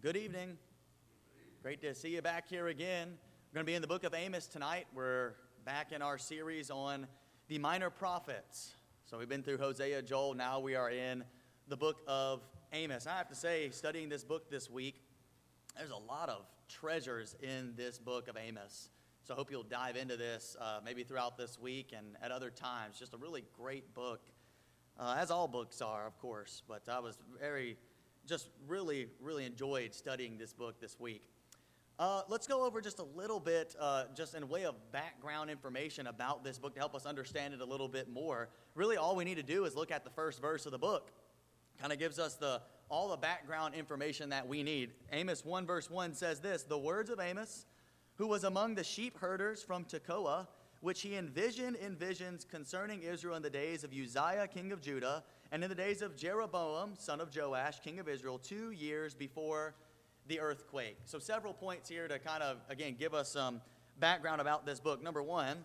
Good evening. Great to see you back here again. We're going to be in the book of Amos tonight. We're back in our series on the minor prophets. So we've been through Hosea, Joel, now we are in the book of Amos. I have to say, studying this book this week, there's a lot of treasures in this book of Amos. So I hope you'll dive into this uh, maybe throughout this week and at other times. Just a really great book, uh, as all books are, of course. But I was very, just really, really enjoyed studying this book this week. Uh, let's go over just a little bit, uh, just in way of background information about this book to help us understand it a little bit more. Really, all we need to do is look at the first verse of the book. Kind of gives us the all the background information that we need. Amos 1 verse 1 says this: "The words of Amos, who was among the sheep herders from Tekoa, which he envisioned in visions concerning Israel in the days of Uzziah king of Judah, and in the days of Jeroboam son of Joash king of Israel, two years before." the earthquake. So, several points here to kind of, again, give us some background about this book. Number one,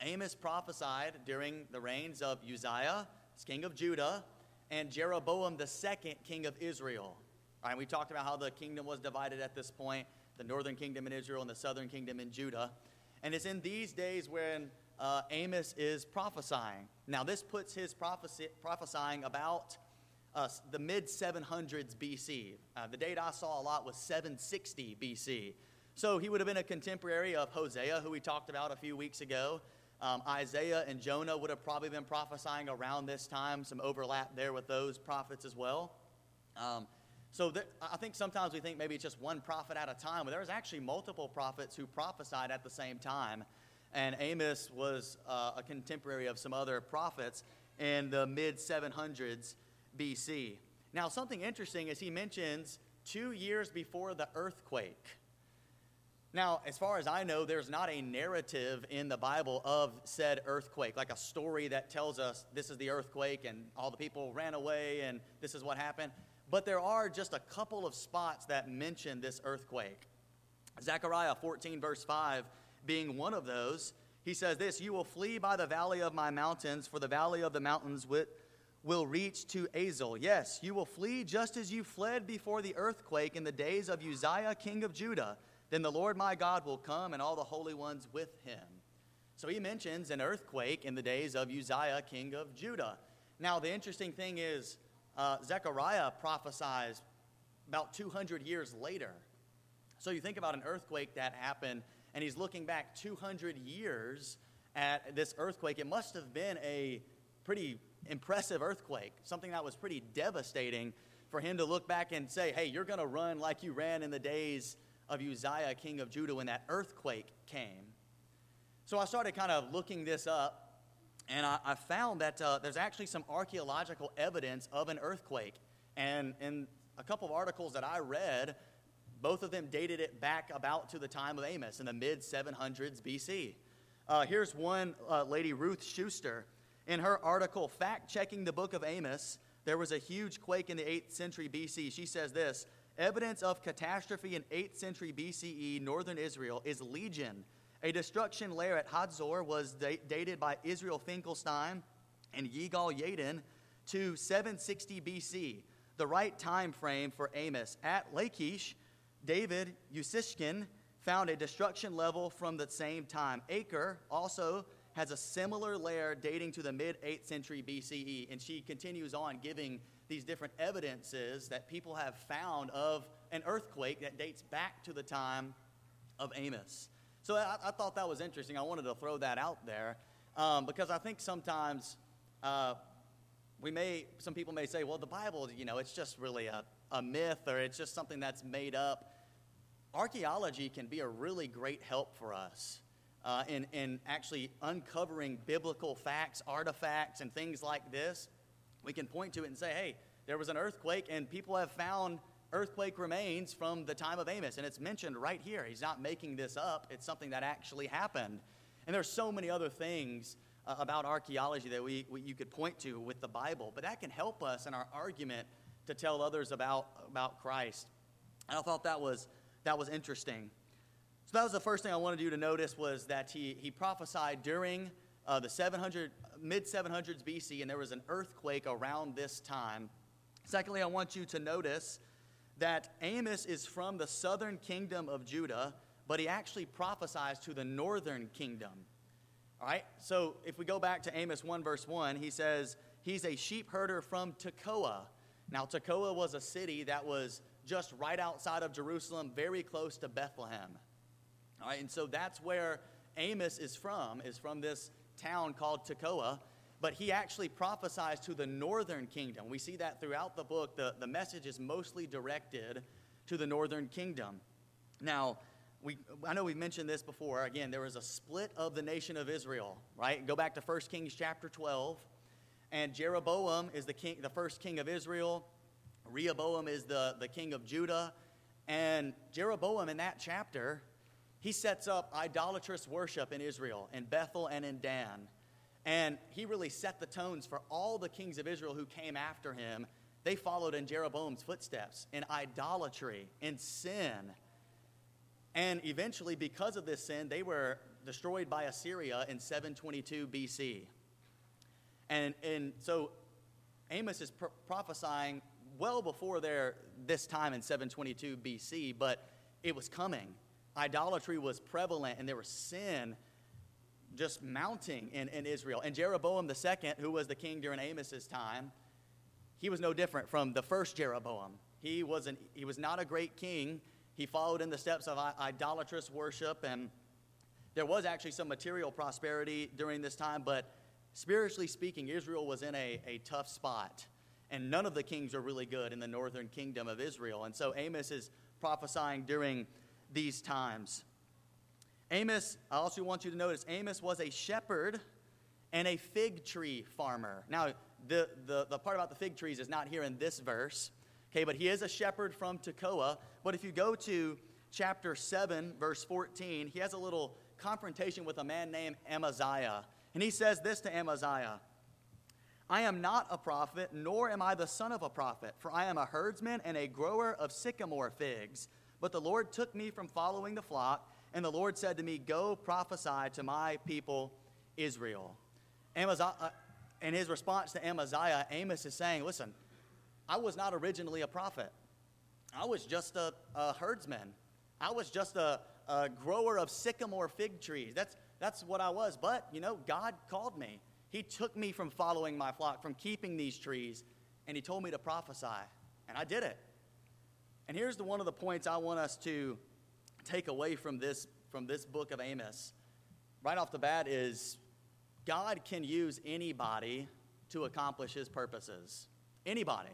Amos prophesied during the reigns of Uzziah, king of Judah, and Jeroboam the second, king of Israel. All right, we talked about how the kingdom was divided at this point the northern kingdom in Israel and the southern kingdom in Judah. And it's in these days when uh, Amos is prophesying. Now, this puts his prophecy, prophesying about uh, the mid 700s BC. Uh, the date I saw a lot was 760 BC. So he would have been a contemporary of Hosea, who we talked about a few weeks ago. Um, Isaiah and Jonah would have probably been prophesying around this time, some overlap there with those prophets as well. Um, so I think sometimes we think maybe it's just one prophet at a time, but there was actually multiple prophets who prophesied at the same time. And Amos was uh, a contemporary of some other prophets in the mid 700s BC. Now, something interesting is he mentions two years before the earthquake. Now, as far as I know, there's not a narrative in the Bible of said earthquake, like a story that tells us this is the earthquake and all the people ran away and this is what happened. But there are just a couple of spots that mention this earthquake. Zechariah 14, verse 5, being one of those, he says this You will flee by the valley of my mountains, for the valley of the mountains will reach to Azel. Yes, you will flee just as you fled before the earthquake in the days of Uzziah, king of Judah. Then the Lord my God will come and all the holy ones with him. So he mentions an earthquake in the days of Uzziah, king of Judah. Now, the interesting thing is, uh, Zechariah prophesies about 200 years later. So you think about an earthquake that happened, and he's looking back 200 years at this earthquake. It must have been a pretty impressive earthquake, something that was pretty devastating for him to look back and say, hey, you're going to run like you ran in the days of Uzziah, king of Judah, when that earthquake came. So I started kind of looking this up, and I, I found that uh, there's actually some archaeological evidence of an earthquake. And in a couple of articles that I read, both of them dated it back about to the time of Amos in the mid 700s BC. Uh, here's one uh, lady, Ruth Schuster. In her article, Fact Checking the Book of Amos, there was a huge quake in the 8th century BC. She says this Evidence of catastrophe in 8th century BCE northern Israel is legion. A destruction layer at Hazor was da- dated by Israel Finkelstein and Yigal Yadin to 760 BC, the right time frame for Amos. At Lachish, David Ussishkin found a destruction level from the same time. Acre also has a similar layer dating to the mid 8th century BCE. And she continues on giving these different evidences that people have found of an earthquake that dates back to the time of Amos. So I, I thought that was interesting. I wanted to throw that out there um, because I think sometimes uh, we may, some people may say, well, the Bible, you know, it's just really a, a myth or it's just something that's made up. Archaeology can be a really great help for us uh, in, in actually uncovering biblical facts, artifacts, and things like this, we can point to it and say, hey, there was an earthquake, and people have found earthquake remains from the time of Amos. And it's mentioned right here. He's not making this up, it's something that actually happened. And there's so many other things uh, about archaeology that we, we, you could point to with the Bible, but that can help us in our argument to tell others about, about Christ. And I thought that was, that was interesting. So that was the first thing I wanted you to notice was that he, he prophesied during uh, the 700, mid 700s BC, and there was an earthquake around this time. Secondly, I want you to notice that Amos is from the southern kingdom of Judah, but he actually prophesies to the northern kingdom. All right, so if we go back to Amos 1, verse 1, he says, He's a sheep herder from Tekoa. Now, Tekoa was a city that was just right outside of Jerusalem, very close to Bethlehem. All right, and so that's where Amos is from, is from this town called Tekoa. But he actually prophesies to the northern kingdom. We see that throughout the book. The, the message is mostly directed to the northern kingdom. Now, we, I know we've mentioned this before. Again, there was a split of the nation of Israel, right? Go back to 1 Kings chapter 12. And Jeroboam is the, king, the first king of Israel. Rehoboam is the, the king of Judah. And Jeroboam, in that chapter, he sets up idolatrous worship in Israel, in Bethel and in Dan. And he really set the tones for all the kings of Israel who came after him. They followed in Jeroboam's footsteps in idolatry, in sin. And eventually, because of this sin, they were destroyed by Assyria in 722 BC. And, and so Amos is prophesying well before their, this time in 722 BC, but it was coming. Idolatry was prevalent, and there was sin just mounting in, in Israel. And Jeroboam II, who was the king during Amos's time, he was no different from the first Jeroboam. He was, an, he was not a great king. He followed in the steps of idolatrous worship, and there was actually some material prosperity during this time, but spiritually speaking, Israel was in a, a tough spot. And none of the kings are really good in the northern kingdom of Israel. And so Amos is prophesying during these times. Amos, I also want you to notice, Amos was a shepherd and a fig tree farmer. Now, the, the, the part about the fig trees is not here in this verse, okay, but he is a shepherd from Tekoa. But if you go to chapter 7, verse 14, he has a little confrontation with a man named Amaziah. And he says this to Amaziah I am not a prophet, nor am I the son of a prophet, for I am a herdsman and a grower of sycamore figs. But the Lord took me from following the flock and the Lord said to me, Go prophesy to my people Israel. Amaziah, uh, in his response to Amaziah, Amos is saying, Listen, I was not originally a prophet. I was just a, a herdsman. I was just a, a grower of sycamore fig trees. That's, that's what I was. But, you know, God called me. He took me from following my flock, from keeping these trees, and He told me to prophesy. And I did it. And here's the, one of the points I want us to take away from this, from this book of Amos, right off the bat, is God can use anybody to accomplish his purposes. Anybody.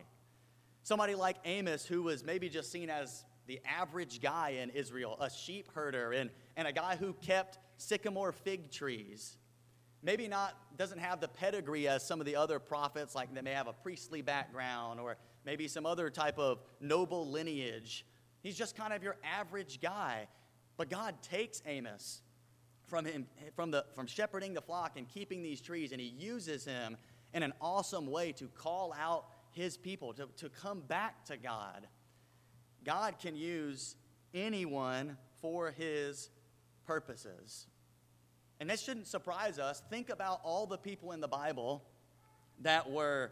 Somebody like Amos, who was maybe just seen as the average guy in Israel, a sheep herder, and, and a guy who kept sycamore fig trees. Maybe not, doesn't have the pedigree as some of the other prophets, like they may have a priestly background or maybe some other type of noble lineage. He's just kind of your average guy. But God takes Amos from him from the from shepherding the flock and keeping these trees, and he uses him in an awesome way to call out his people to, to come back to God. God can use anyone for his purposes. And this shouldn't surprise us. Think about all the people in the Bible that were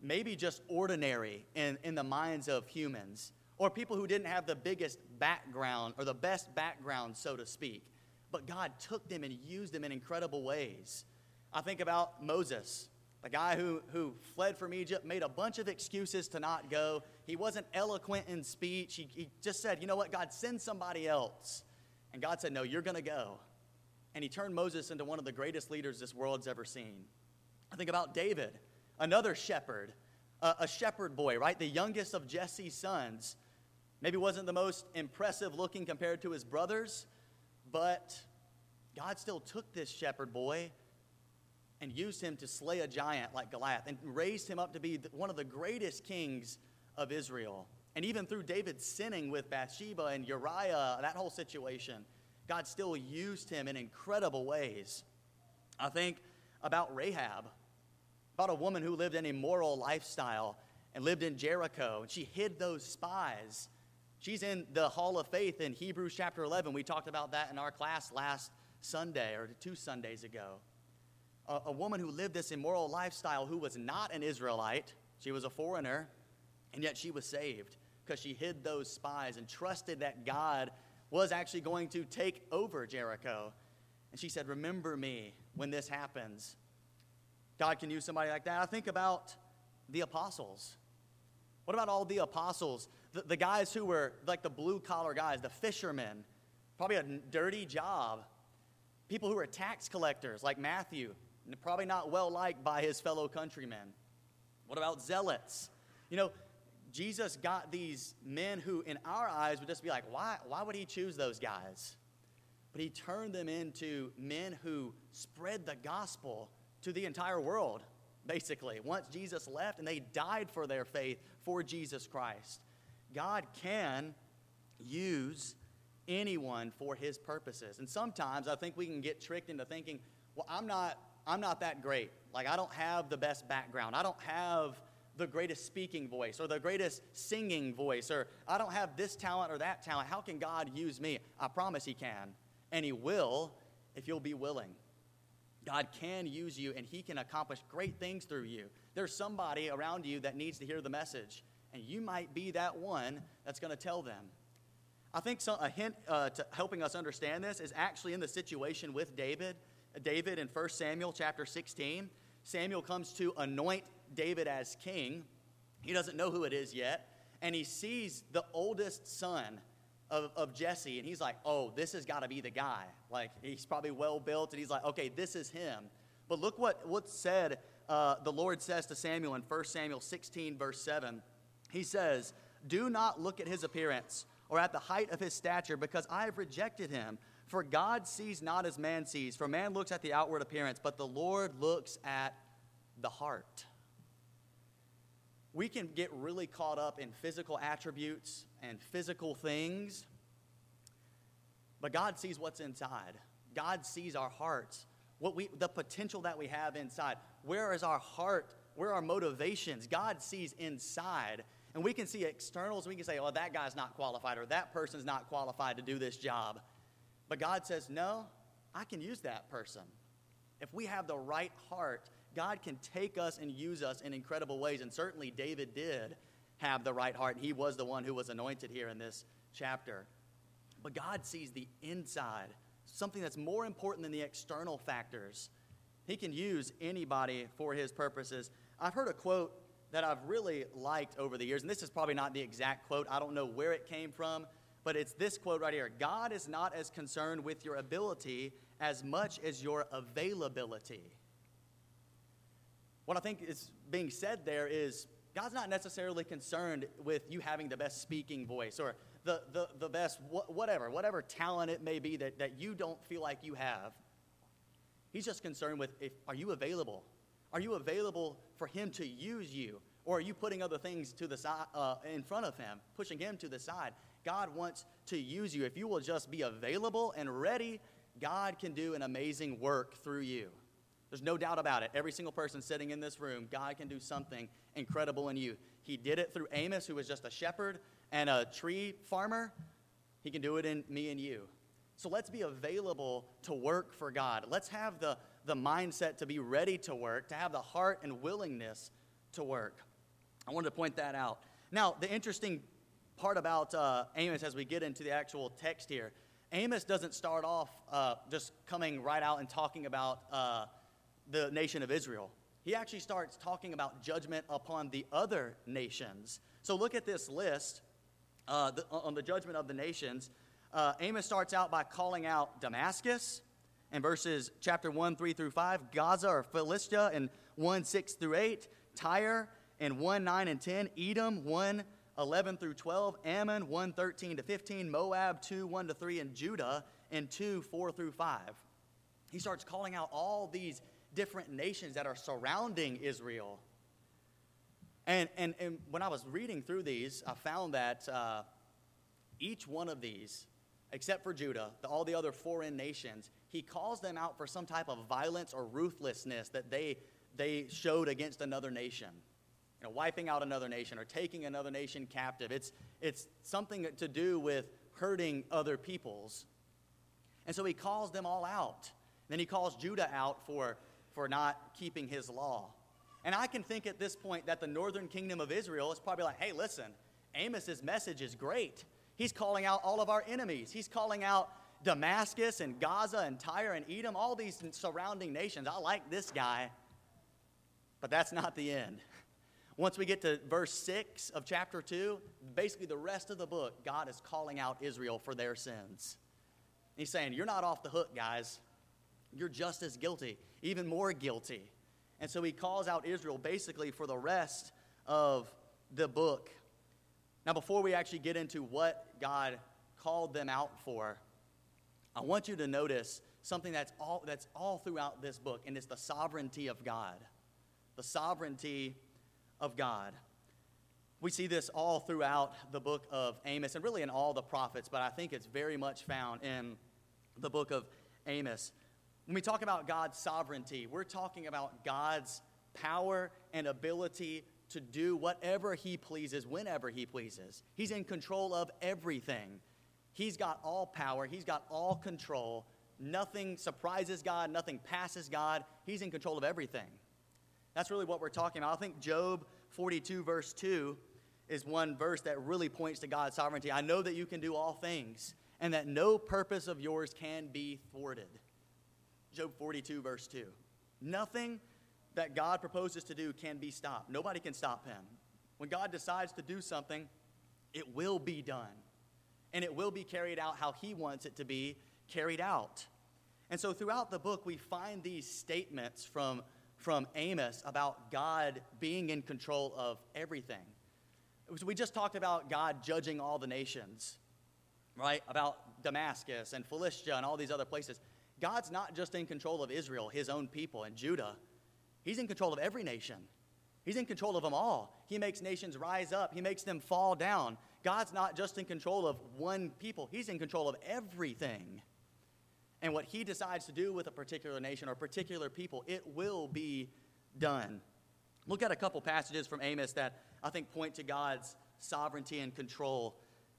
maybe just ordinary in, in the minds of humans or people who didn't have the biggest background or the best background, so to speak. But God took them and used them in incredible ways. I think about Moses, the guy who, who fled from Egypt, made a bunch of excuses to not go. He wasn't eloquent in speech. He, he just said, You know what, God, send somebody else. And God said, No, you're going to go. And he turned Moses into one of the greatest leaders this world's ever seen. I think about David, another shepherd, a, a shepherd boy, right? The youngest of Jesse's sons Maybe wasn't the most impressive looking compared to his brothers, but God still took this shepherd boy and used him to slay a giant like Goliath and raised him up to be one of the greatest kings of Israel. And even through David sinning with Bathsheba and Uriah, that whole situation, God still used him in incredible ways. I think about Rahab, about a woman who lived an immoral lifestyle and lived in Jericho, and she hid those spies She's in the Hall of Faith in Hebrews chapter 11. We talked about that in our class last Sunday or two Sundays ago. A, a, woman who lived this immoral lifestyle who was not an Israelite, she was a foreigner, and yet she was saved because she hid those spies and trusted that God was actually going to take over Jericho. And she said, Remember me when this happens. God can use somebody like that. I think about the apostles. What about all the apostles? The, the guys who were like the blue collar guys, the fishermen, probably a dirty job. People who were tax collectors, like Matthew, probably not well liked by his fellow countrymen. What about zealots? You know, Jesus got these men who, in our eyes, would just be like, why, why would he choose those guys? But he turned them into men who spread the gospel to the entire world, basically, once Jesus left, and they died for their faith for Jesus Christ. God can use anyone for his purposes. And sometimes I think we can get tricked into thinking, well, I'm not, I'm not that great. Like, I don't have the best background. I don't have the greatest speaking voice or the greatest singing voice, or I don't have this talent or that talent. How can God use me? I promise He can. And He will if you'll be willing. God can use you and He can accomplish great things through you. There's somebody around you that needs to hear the message, and you might be that one that's going to tell them. I think so, a hint uh, to helping us understand this is actually in the situation with David. David in 1 Samuel chapter 16. Samuel comes to anoint David as king. He doesn't know who it is yet. And he sees the oldest son of, of Jesse, and he's like, oh, this has got to be the guy. Like, he's probably well built, and he's like, okay, this is him. But look what, what said, uh, the Lord says to Samuel in 1 Samuel 16, verse 7. He says, Do not look at his appearance or at the height of his stature, because I have rejected him. For God sees not as man sees, for man looks at the outward appearance, but the Lord looks at the heart we can get really caught up in physical attributes and physical things, but God sees what's inside. God sees our hearts, what we, the potential that we have inside. Where is our heart? Where are our motivations? God sees inside. And we can see externals. We can say, oh, that guy's not qualified or that person's not qualified to do this job. But God says, no, I can use that person. If we have the right heart, God can take us and use us in incredible ways. And certainly David did have the right heart. He was the one who was anointed here in this chapter. But God sees the inside, something that's more important than the external factors. He can use anybody for his purposes. I've heard a quote that I've really liked over the years, and this is probably not the exact quote. I don't know where it came from, but it's this quote right here God is not as concerned with your ability as much as your availability. What I think is being said there is God's not necessarily concerned with you having the best speaking voice or the, the, the best wh- whatever, whatever talent it may be that, that you don't feel like you have. He's just concerned with if, are you available? Are you available for Him to use you? Or are you putting other things to the side, uh, in front of Him, pushing Him to the side? God wants to use you. If you will just be available and ready, God can do an amazing work through you. There's no doubt about it. Every single person sitting in this room, God can do something incredible in you. He did it through Amos, who was just a shepherd and a tree farmer. He can do it in me and you. So let's be available to work for God. Let's have the, the mindset to be ready to work, to have the heart and willingness to work. I wanted to point that out. Now, the interesting part about uh, Amos as we get into the actual text here, Amos doesn't start off uh, just coming right out and talking about. Uh, the nation of Israel. He actually starts talking about judgment upon the other nations. So look at this list uh, the, on the judgment of the nations. Uh, Amos starts out by calling out Damascus in verses chapter 1, 3 through 5, Gaza or Philistia in 1, 6 through 8, Tyre in 1, 9 and 10, Edom 1, 11 through 12, Ammon 1, 13 to 15, Moab 2, 1 to 3, and Judah in 2, 4 through 5. He starts calling out all these different nations that are surrounding Israel. And, and, and when I was reading through these, I found that uh, each one of these, except for Judah, the, all the other foreign nations, he calls them out for some type of violence or ruthlessness that they, they showed against another nation. You know, wiping out another nation or taking another nation captive. It's, it's something to do with hurting other peoples. And so he calls them all out. Then he calls Judah out for for not keeping his law. And I can think at this point that the northern kingdom of Israel is probably like, hey, listen, Amos's message is great. He's calling out all of our enemies. He's calling out Damascus and Gaza and Tyre and Edom, all these surrounding nations. I like this guy, but that's not the end. Once we get to verse 6 of chapter 2, basically the rest of the book, God is calling out Israel for their sins. He's saying, You're not off the hook, guys. You're just as guilty, even more guilty. And so he calls out Israel basically for the rest of the book. Now, before we actually get into what God called them out for, I want you to notice something that's all, that's all throughout this book, and it's the sovereignty of God. The sovereignty of God. We see this all throughout the book of Amos and really in all the prophets, but I think it's very much found in the book of Amos. When we talk about God's sovereignty, we're talking about God's power and ability to do whatever He pleases, whenever He pleases. He's in control of everything. He's got all power, He's got all control. Nothing surprises God, nothing passes God. He's in control of everything. That's really what we're talking about. I think Job 42, verse 2, is one verse that really points to God's sovereignty. I know that you can do all things, and that no purpose of yours can be thwarted. Job 42, verse 2. Nothing that God proposes to do can be stopped. Nobody can stop him. When God decides to do something, it will be done. And it will be carried out how he wants it to be carried out. And so throughout the book, we find these statements from from Amos about God being in control of everything. We just talked about God judging all the nations, right? About Damascus and Philistia and all these other places. God's not just in control of Israel, his own people, and Judah. He's in control of every nation. He's in control of them all. He makes nations rise up, he makes them fall down. God's not just in control of one people, he's in control of everything and what he decides to do with a particular nation or particular people, it will be done. Look at a couple passages from Amos that I think point to God's sovereignty and control.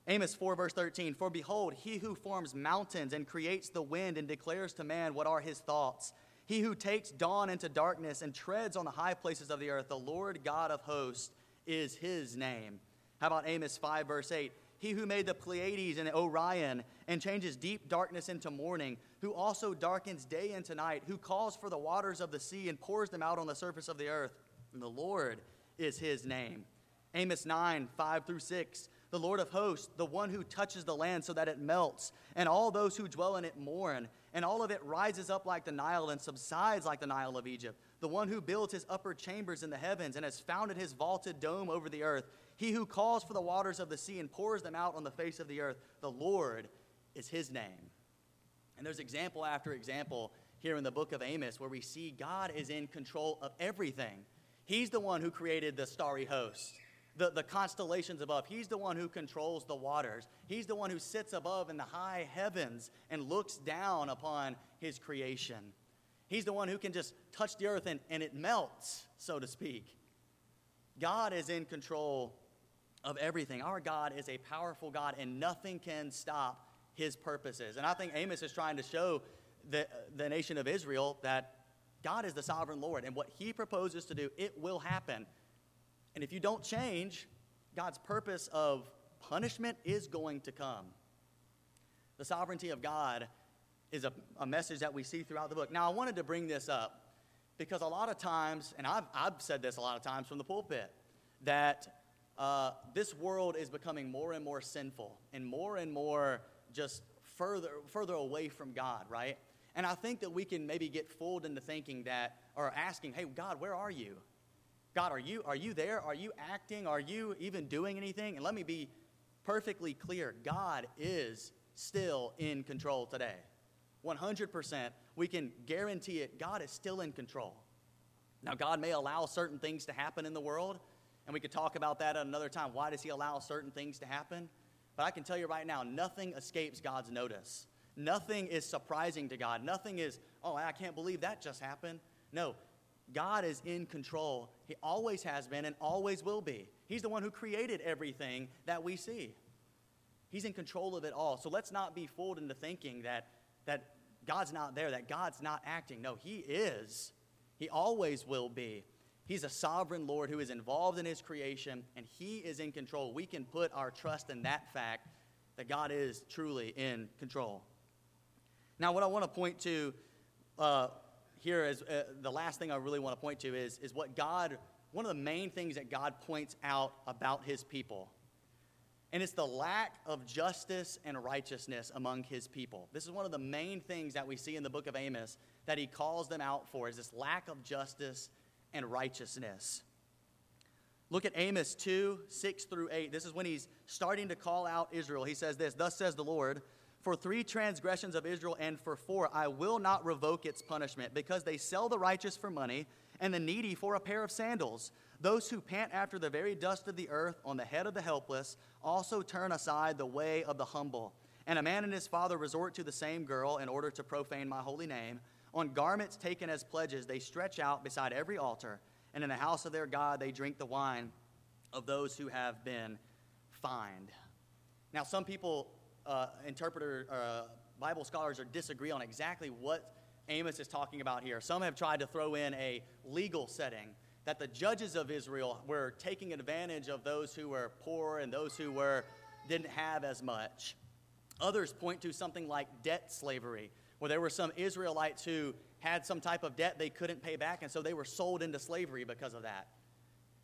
Amos 4, verse 13 For behold, he who forms mountains and creates the wind and declares to man what are his thoughts, he who takes dawn into darkness and treads on the high places of the earth, the Lord God of hosts is his name. How about Amos 5, verse 8? He who made the Pleiades and Orion and changes deep darkness into morning, who also darkens day into night, who calls for the waters of the sea and pours them out on the surface of the earth. And the Lord is his name. Amos 9, 5 through 6. The Lord of hosts, the one who touches the land so that it melts, and all those who dwell in it mourn, and all of it rises up like the Nile and subsides like the Nile of Egypt. The one who builds his upper chambers in the heavens and has founded his vaulted dome over the earth he who calls for the waters of the sea and pours them out on the face of the earth, the Lord is his name. And there's example after example here in the book of Amos where we see God is in control of everything. He's the one who created the starry host, the, the constellations above. He's the one who controls the waters. He's the one who sits above in the high heavens and looks down upon his creation. He's the one who can just touch the earth and, and it melts, so to speak. God is in control of everything. Our God is a powerful God, and nothing can stop his purposes. And I think Amos is trying to show the, the nation of Israel that God is the sovereign Lord, and what he proposes to do, it will happen. And if you don't change, God's purpose of punishment is going to come. The sovereignty of God is a, a message that we see throughout the book. Now, I wanted to bring this up because a lot of times, and I've, I've said this a lot of times from the pulpit, that uh, this world is becoming more and more sinful and more and more just further, further away from God, right? And I think that we can maybe get fooled into thinking that, or asking, hey, God, where are you? God, are you, are you there? Are you acting? Are you even doing anything? And let me be perfectly clear God is still in control today. 100%. We can guarantee it. God is still in control. Now, God may allow certain things to happen in the world, and we could talk about that at another time. Why does He allow certain things to happen? But I can tell you right now, nothing escapes God's notice. Nothing is surprising to God. Nothing is, oh, I can't believe that just happened. No, God is in control. He always has been and always will be. He's the one who created everything that we see. He's in control of it all. So let's not be fooled into thinking that, that God's not there, that God's not acting. No, He is. He always will be. He's a sovereign Lord who is involved in his creation and he is in control. We can put our trust in that fact that God is truly in control. Now, what I want to point to uh, here is uh, the last thing I really want to point to is, is what God, one of the main things that God points out about his people. And it's the lack of justice and righteousness among his people. This is one of the main things that we see in the book of Amos that he calls them out for is this lack of justice and righteousness. Look at Amos 2 6 through 8. This is when he's starting to call out Israel. He says this Thus says the Lord, For three transgressions of Israel and for four, I will not revoke its punishment, because they sell the righteous for money and the needy for a pair of sandals. Those who pant after the very dust of the earth on the head of the helpless also turn aside the way of the humble. And a man and his father resort to the same girl in order to profane my holy name. On garments taken as pledges, they stretch out beside every altar, and in the house of their God, they drink the wine of those who have been fined. Now, some people, uh, interpreter, uh, Bible scholars, are disagree on exactly what Amos is talking about here. Some have tried to throw in a legal setting that the judges of Israel were taking advantage of those who were poor and those who were didn't have as much. Others point to something like debt slavery, where there were some Israelites who had some type of debt they couldn't pay back, and so they were sold into slavery because of that.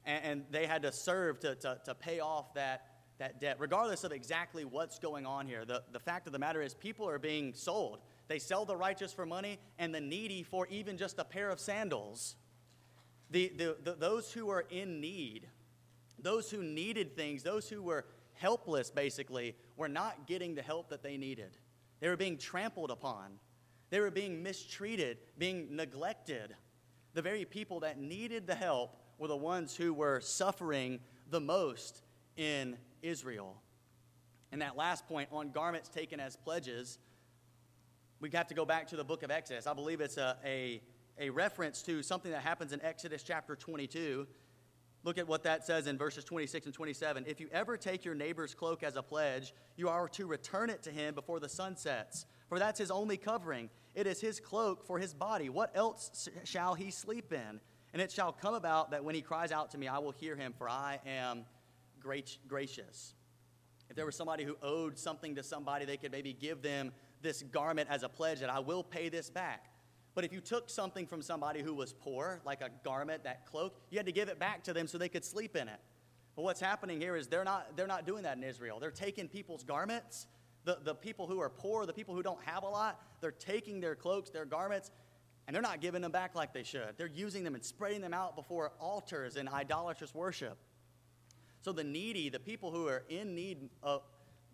And, and they had to serve to, to, to pay off that, that debt. Regardless of exactly what's going on here, the, the fact of the matter is people are being sold. They sell the righteous for money and the needy for even just a pair of sandals. The, the, the, those who are in need, those who needed things, those who were helpless, basically, were not getting the help that they needed. They were being trampled upon. They were being mistreated, being neglected. The very people that needed the help were the ones who were suffering the most in Israel. And that last point on garments taken as pledges, we have to go back to the book of Exodus. I believe it's a, a, a reference to something that happens in Exodus chapter 22. Look at what that says in verses 26 and 27. If you ever take your neighbor's cloak as a pledge, you are to return it to him before the sun sets, for that's his only covering. It is his cloak for his body. What else shall he sleep in? And it shall come about that when he cries out to me, I will hear him, for I am gracious. If there was somebody who owed something to somebody, they could maybe give them this garment as a pledge that I will pay this back. But if you took something from somebody who was poor, like a garment, that cloak, you had to give it back to them so they could sleep in it. But what's happening here is they're not, they're not doing that in Israel. They're taking people's garments, the, the people who are poor, the people who don't have a lot, they're taking their cloaks, their garments, and they're not giving them back like they should. They're using them and spreading them out before altars and idolatrous worship. So the needy, the people who are in need of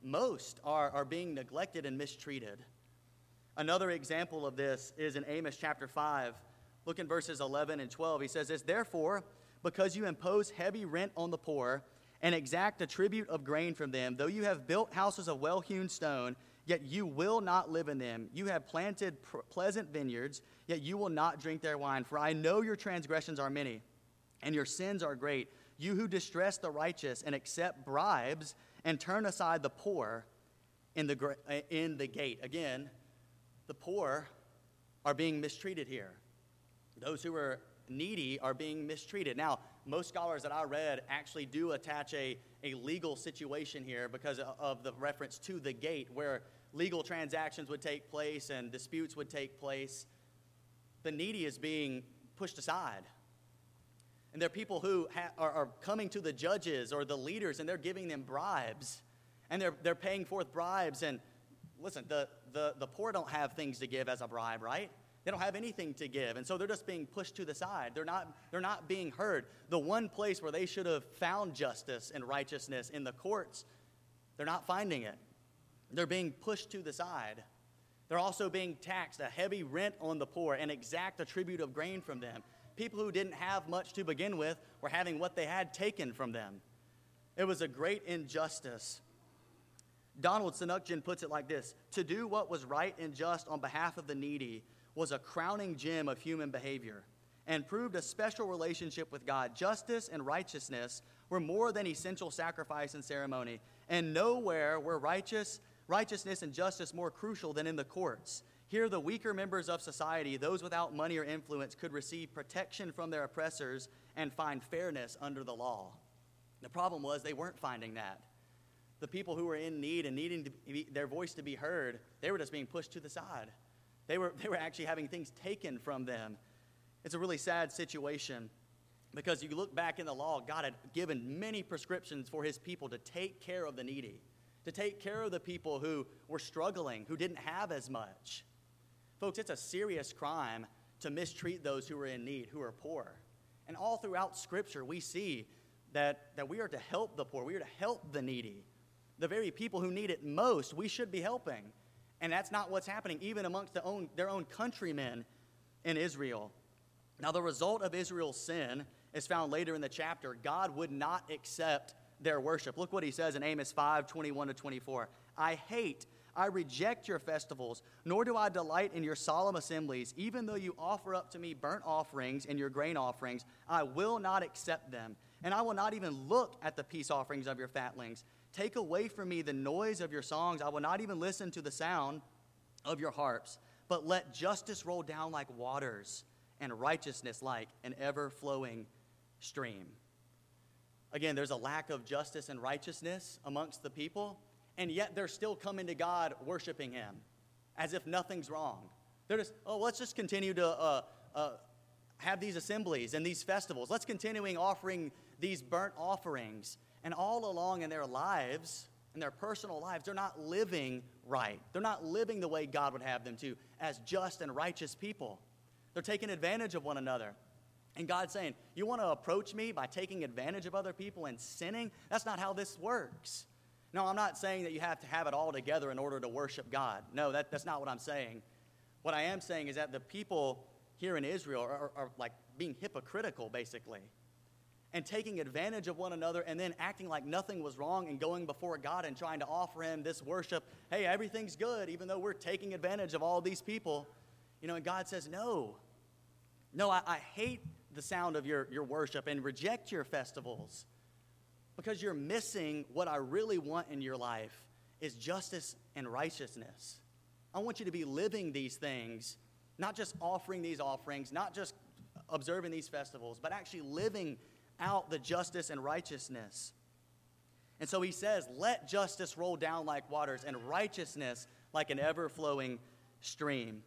most, are, are being neglected and mistreated. Another example of this is in Amos chapter 5. Look in verses 11 and 12. He says this Therefore, because you impose heavy rent on the poor and exact a tribute of grain from them, though you have built houses of well hewn stone, yet you will not live in them. You have planted pr- pleasant vineyards, yet you will not drink their wine. For I know your transgressions are many, and your sins are great. You who distress the righteous and accept bribes and turn aside the poor in the, uh, in the gate. Again, the poor are being mistreated here. Those who are needy are being mistreated. Now, most scholars that I read actually do attach a, a legal situation here because of the reference to the gate where legal transactions would take place and disputes would take place. The needy is being pushed aside. And there are people who ha- are, are coming to the judges or the leaders and they're giving them bribes. And they're, they're paying forth bribes and listen, the, the, the poor don't have things to give as a bribe, right? They don't have anything to give. And so they're just being pushed to the side. They're not, they're not being heard. The one place where they should have found justice and righteousness in the courts, they're not finding it. They're being pushed to the side. They're also being taxed a heavy rent on the poor and exact a tribute of grain from them. People who didn't have much to begin with were having what they had taken from them. It was a great injustice. Donald Sunukjian puts it like this To do what was right and just on behalf of the needy was a crowning gem of human behavior and proved a special relationship with God. Justice and righteousness were more than essential sacrifice and ceremony, and nowhere were righteous, righteousness and justice more crucial than in the courts. Here, the weaker members of society, those without money or influence, could receive protection from their oppressors and find fairness under the law. The problem was they weren't finding that. The people who were in need and needing be, their voice to be heard, they were just being pushed to the side. They were, they were actually having things taken from them. It's a really sad situation because you look back in the law, God had given many prescriptions for his people to take care of the needy, to take care of the people who were struggling, who didn't have as much. Folks, it's a serious crime to mistreat those who are in need, who are poor. And all throughout Scripture, we see that, that we are to help the poor, we are to help the needy. The very people who need it most, we should be helping. And that's not what's happening, even amongst the own, their own countrymen in Israel. Now, the result of Israel's sin is found later in the chapter. God would not accept their worship. Look what he says in Amos 5 21 to 24. I hate, I reject your festivals, nor do I delight in your solemn assemblies. Even though you offer up to me burnt offerings and your grain offerings, I will not accept them. And I will not even look at the peace offerings of your fatlings. Take away from me the noise of your songs. I will not even listen to the sound of your harps. But let justice roll down like waters and righteousness like an ever flowing stream. Again, there's a lack of justice and righteousness amongst the people, and yet they're still coming to God worshiping Him as if nothing's wrong. They're just, oh, let's just continue to uh, uh, have these assemblies and these festivals. Let's continuing offering these burnt offerings. And all along in their lives, in their personal lives, they're not living right. They're not living the way God would have them to as just and righteous people. They're taking advantage of one another. And God's saying, You want to approach me by taking advantage of other people and sinning? That's not how this works. No, I'm not saying that you have to have it all together in order to worship God. No, that, that's not what I'm saying. What I am saying is that the people here in Israel are, are, like being hypocritical, basically, and taking advantage of one another and then acting like nothing was wrong and going before God and trying to offer Him this worship. Hey, everything's good, even though we're taking advantage of all these people. You know, and God says, No. No, I, I hate the sound of your, your worship and reject your festivals because you're missing what I really want in your life is justice and righteousness. I want you to be living these things, not just offering these offerings, not just observing these festivals, but actually living out the justice and righteousness. And so he says, Let justice roll down like waters and righteousness like an ever flowing stream.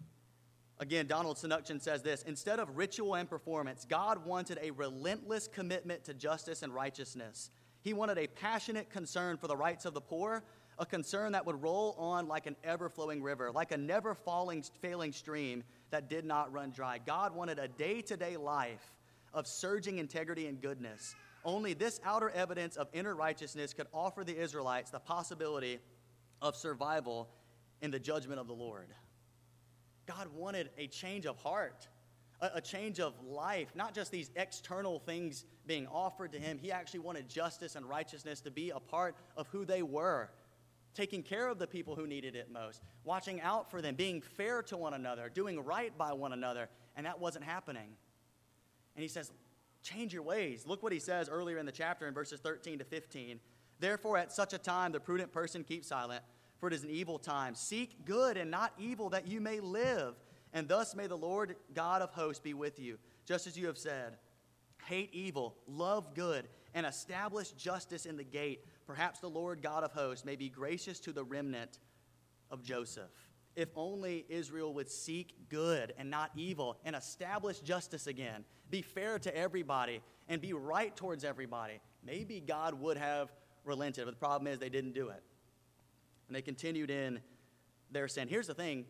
Again, Donald Sunukjian says this Instead of ritual and performance, God wanted a relentless commitment to justice and righteousness. He wanted a passionate concern for the rights of the poor, a concern that would roll on like an ever flowing river, like a never falling, failing stream that did not run dry. God wanted a day to day life of surging integrity and goodness. Only this outer evidence of inner righteousness could offer the Israelites the possibility of survival in the judgment of the Lord. God wanted a change of heart, a, change of life, not just these external things being offered to Him. He actually wanted justice and righteousness to be a part of who they were, taking care of the people who needed it most, watching out for them, being fair to one another, doing right by one another. And that wasn't happening. And He says, Change your ways. Look what He says earlier in the chapter in verses 13 to 15. Therefore, at such a time, the prudent person keeps silent for it is an evil time. Seek good and not evil, that you may live. And thus may the Lord God of hosts be with you, just as you have said. Hate evil, love good, and establish justice in the gate. Perhaps the Lord God of hosts may be gracious to the remnant of Joseph. If only Israel would seek good and not evil and establish justice again, be fair to everybody, and be right towards everybody, maybe God would have relented. But the problem is they didn't do it. And they continued in their sin. Here's the thing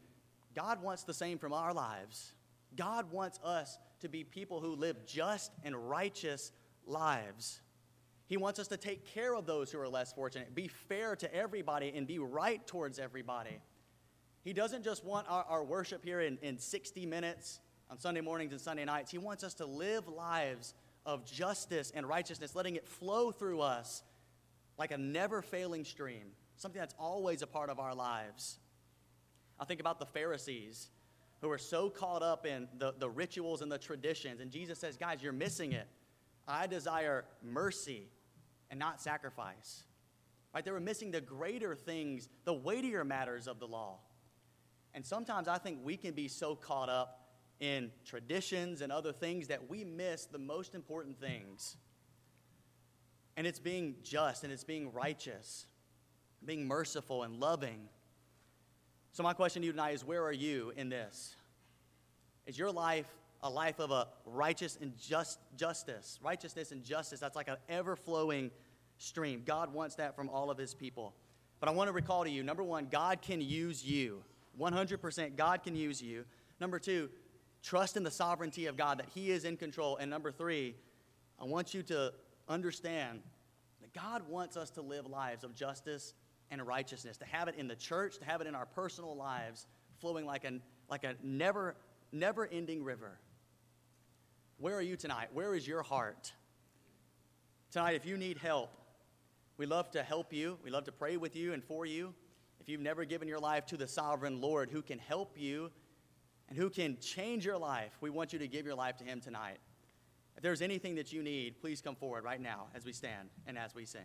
God wants the same from our lives. God wants us to be people who live just and righteous lives. He wants us to take care of those who are less fortunate, be fair to everybody, and be right towards everybody. He doesn't just want our, our worship here in, in 60 minutes on Sunday mornings and Sunday nights. He wants us to live lives of justice and righteousness, letting it flow through us like a never failing stream something that's always a part of our lives. I think about the Pharisees who are so caught up in the, the rituals and the traditions. And Jesus says, guys, you're missing it. I desire mercy and not sacrifice. Right? They were missing the greater things, the weightier matters of the law. And sometimes I think we can be so caught up in traditions and other things that we miss the most important things. And it's being just and it's being righteous, being merciful and loving. So, my question to you tonight is where are you in this? Is your life a life of a righteous and just justice? Righteousness and justice, that's like an ever flowing stream. God wants that from all of his people. But I want to recall to you number one, God can use you. 100% God can use you. Number two, trust in the sovereignty of God, that He is in control. And number three, I want you to understand that God wants us to live lives of justice and righteousness, to have it in the church, to have it in our personal lives, flowing like a, like a never, never ending river. Where are you tonight? Where is your heart? Tonight, if you need help, we love to help you. We love to pray with you and for you. If you've never given your life to the sovereign Lord who can help you and who can change your life, we want you to give your life to Him tonight. If there's anything that you need, please come forward right now as we stand and as we sing.